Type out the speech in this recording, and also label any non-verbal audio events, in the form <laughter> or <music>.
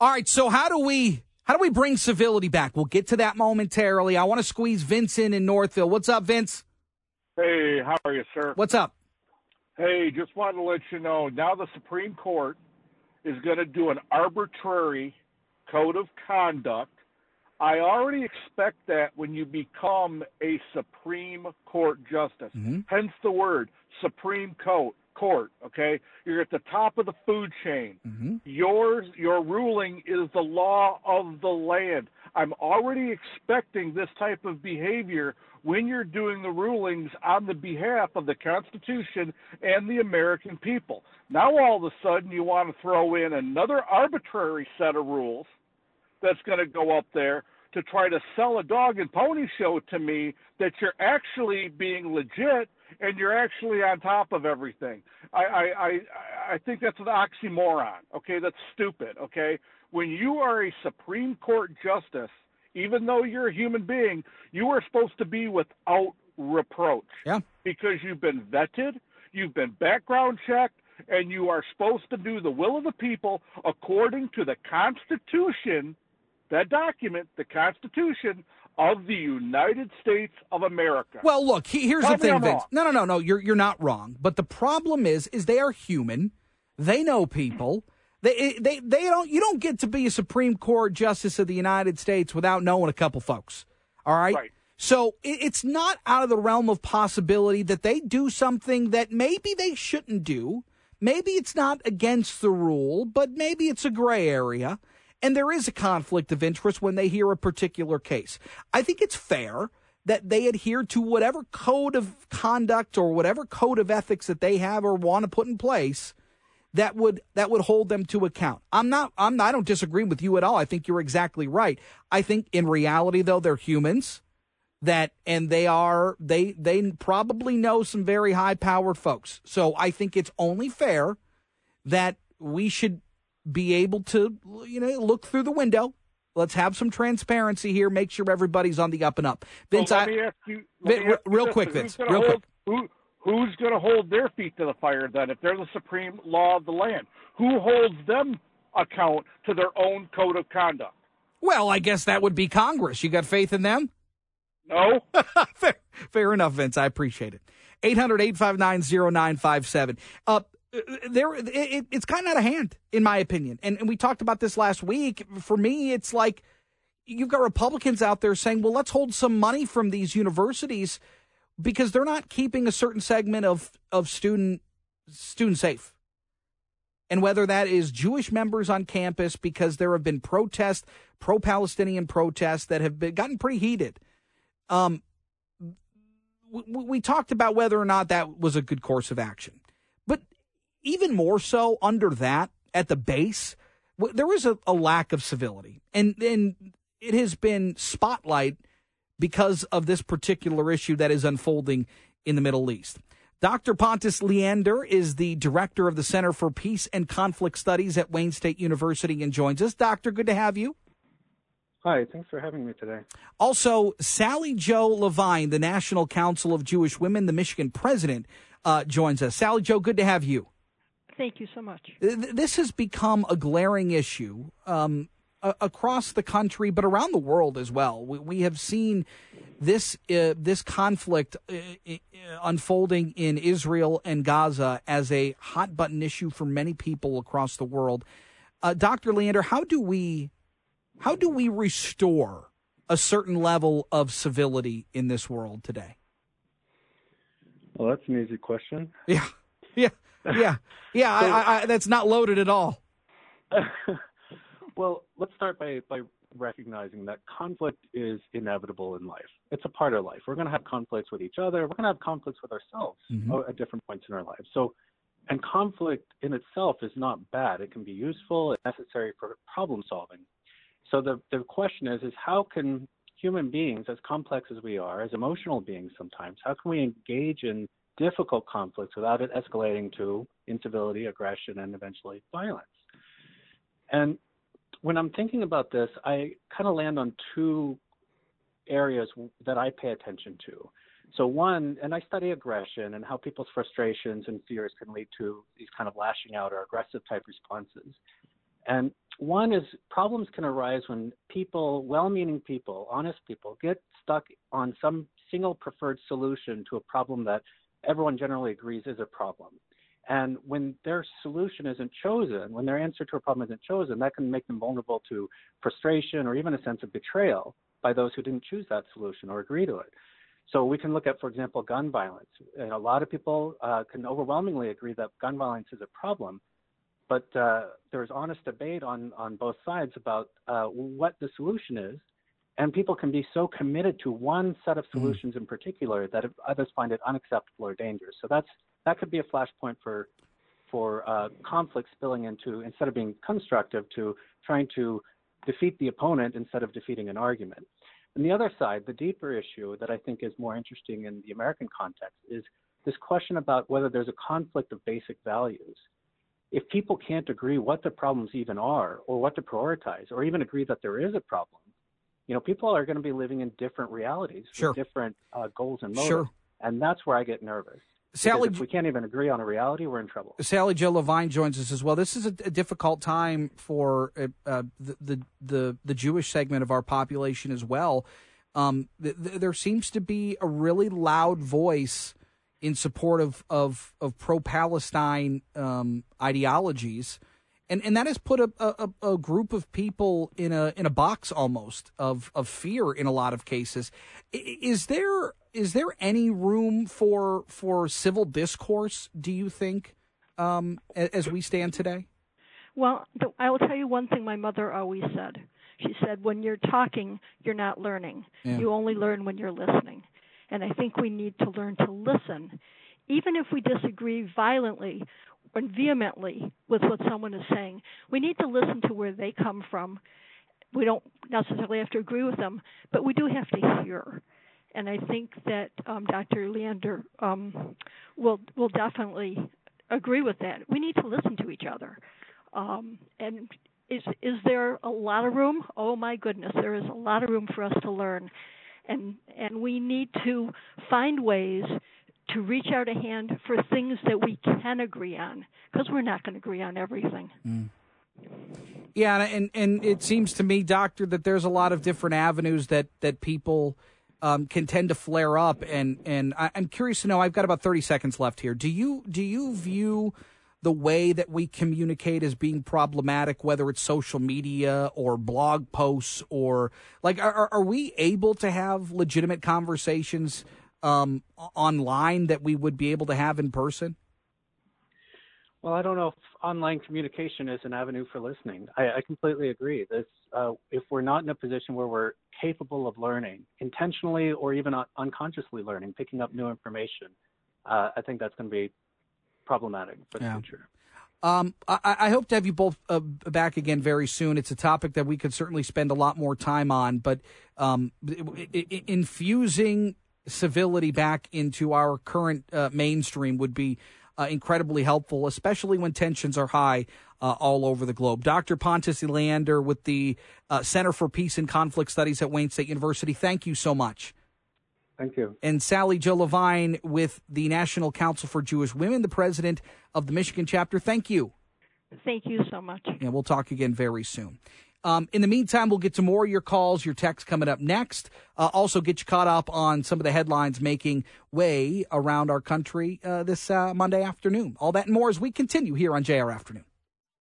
All right, so how do we how do we bring civility back? We'll get to that momentarily. I want to squeeze Vince in in Northville. What's up, Vince? Hey, how are you, sir? What's up? Hey, just wanted to let you know now the Supreme Court is going to do an arbitrary code of conduct. I already expect that when you become a Supreme Court justice, Mhm. hence the word Supreme Court. Court, okay, you're at the top of the food chain. Mhm. Yours, your ruling is the law of the land. I'm already expecting this type of behavior when you're doing the rulings on the behalf of the Constitution and the American people. Now, all of a sudden, you want to throw in another arbitrary set of rules that's going to go up there to try to sell a dog and pony show to me that you're actually being legit and you're actually on top of everything. I I I, I think that's an oxymoron. Okay, that's stupid. Okay, when you are a Supreme Court justice, even though you're a human being, you are supposed to be without reproach. Yeah. Because you've been vetted, you've been background checked, and you are supposed to do the will of the people according to the Constitution, that document, the Constitution of the United States of America. Well, look, he, here's Tell the thing, Vince. No, no, no, no. You're you're not wrong. But the problem is, is they are human. They know people. They they they don't. You don't get to be a Supreme Court justice of the United States without knowing a couple folks. All right. Right. So it, it's not out of the realm of possibility that they do something that maybe they shouldn't do. Maybe it's not against the rule, but maybe it's a gray area. And there is a conflict of interest when they hear a particular case. I think it's fair that they adhere to whatever code of conduct or whatever code of ethics that they have or want to put in place that would that would hold them to account. I'm not I'm I don't disagree with you at all. I think you're exactly right. I think in reality though they're humans that and they are they they probably know some very high powered folks. So I think it's only fair that we should be able to you know look through the window. Let's have some transparency here. Make sure everybody's on the up and up. Vince, let I, you, let Vin- me ask you real quick, Vince, real hold, Who, who's going to hold their feet to the fire then if they're the supreme law of the land? Who holds them account to their own code of conduct? well, I guess that would be Congress. You got faith in them? No? <laughs> fair, fair enough, Vince. I appreciate it. 800 859 0957. There, it, it- it's kind of out of hand, in my opinion. And, and we talked about this last week. For me, it's like you've got Republicans out there saying, well, let's hold some money from these universities because they're not keeping a certain segment of, of student student safe. And whether that is Jewish members on campus, because there have been protests, pro Palestinian protests that have been gotten pretty heated. Um, we, we talked about whether or not that was a good course of action. Even more so under that, at the base, there was a, a lack of civility. And, and it has been spotlight because of this particular issue that is unfolding in the Middle East. Dr. Pontus Leander is the director of the Center for Peace and Conflict Studies at Wayne State University and joins us. Doctor, good to have you. Hi, thanks for having me today. Also, Sally Jo Levine, the National Council of Jewish Women, the Michigan president, uh, joins us. Sally Jo, good to have you. Thank you so much. This has become a glaring issue um, across the country, but around the world as well. We, we have seen this uh, this conflict uh, uh, unfolding in Israel and Gaza as a hot button issue for many people across the world. Uh, Dr. Leander, how do we how do we restore a certain level of civility in this world today? Well, that's an easy question. Yeah, <laughs> yeah, yeah, yeah. I, I, I, that's not loaded at all. <laughs> well, let's start by, by recognizing that conflict is inevitable in life. It's a part of life. We're going to have conflicts with each other. We're going to have conflicts with ourselves Mhm. at different points in our lives. So, and conflict in itself is not bad. It can be useful and necessary for problem solving. So the, the question is, is how can human beings, as complex as we are, as emotional beings sometimes, how can we engage in difficult conflicts without it escalating to incivility, aggression, and eventually violence? And when I'm thinking about this, I kind of land on two areas that I pay attention to. So one, and I study aggression and how people's frustrations and fears can lead to these kind of lashing out or aggressive type responses. And one is problems can arise when people, well meaning people, honest people, get stuck on some single preferred solution to a problem that everyone generally agrees is a problem. And when their solution isn't chosen, when their answer to a problem isn't chosen, that can make them vulnerable to frustration or even a sense of betrayal by those who didn't choose that solution or agree to it. So we can look at, for example, gun violence. And a lot of people uh, can overwhelmingly agree that gun violence is a problem, but uh, there's honest debate on on both sides about uh, what the solution is and people can be so committed to one set of mm. solutions mm. in particular that others find it unacceptable or dangerous. So that's that could be a flashpoint for for uh, conflict spilling into instead of being constructive to trying to defeat the opponent instead of defeating an argument. And the other side, the deeper issue that I think is more interesting in the American context is this question about whether there's a conflict of basic values. If people can't agree what the problems even are or what to prioritize or even agree that there is a problem, you know, people are going to be living in different realities sure. with different uh, goals and motives. Sure. And that's where I get nervous. Sally, if we can't even agree on a reality, we're in trouble. Sally Jo Levine joins us as well. This is a, a difficult time for uh, uh, the, the, the the Jewish segment of our population as well. Um, th- th- there seems to be a really loud voice in support of of, of pro Palestine um, ideologies and and that has put a, a, a, group of people in a in a box almost of of fear in a lot of cases. Is there is there any room for for civil discourse? Do you think, um, as we stand today? Well, I will tell you one thing my mother always said. She said, "When you're talking, you're not learning. Yeah. You only learn when you're listening." And I think we need to learn to listen, even if we disagree violently and vehemently with what someone is saying. We need to listen to where they come from. We don't necessarily have to agree with them, but we do have to hear. And I think that um, Dr. Leander um, will will definitely agree with that. We need to listen to each other. Um, and is is there a lot of room? Oh my goodness, there is a lot of room for us to learn, and and we need to find ways to reach out a hand for things that we can agree on because we're not going to agree on everything. Mm. Yeah, and and it seems to me, doctor, that there's a lot of different avenues that that people um, can tend to flare up, and and I, I'm curious to know. I've got about 30 seconds left here. Do you do you view the way that we communicate as being problematic, whether it's social media or blog posts or like, are, are we able to have legitimate conversations um, online that we would be able to have in person? Well, I don't know if online communication is an avenue for listening. I, I completely agree. This, uh, if we're not in a position where we're capable of learning, intentionally or even unconsciously learning, picking up new information, uh, I think that's going to be problematic for the yeah. future. Um, I, I, hope to have you both uh, back again very soon. It's a topic that we could certainly spend a lot more time on, but um, infusing civility back into our current uh, mainstream would be uh, incredibly helpful, especially when tensions are high uh, all over the globe. Dr. Pontus Leander with the uh, Center for Peace and Conflict Studies at Wayne State University, thank you so much. Thank you. And Sally Jo Levine with the National Council for Jewish Women, the president of the Michigan chapter, thank you. Thank you so much. And we'll talk again very soon. Um, in the meantime, we'll get to more of your calls, your texts coming up next. Uh, also, get you caught up on some of the headlines making way around our country uh, this uh, Monday afternoon. All that and more as we continue here on JR Afternoon.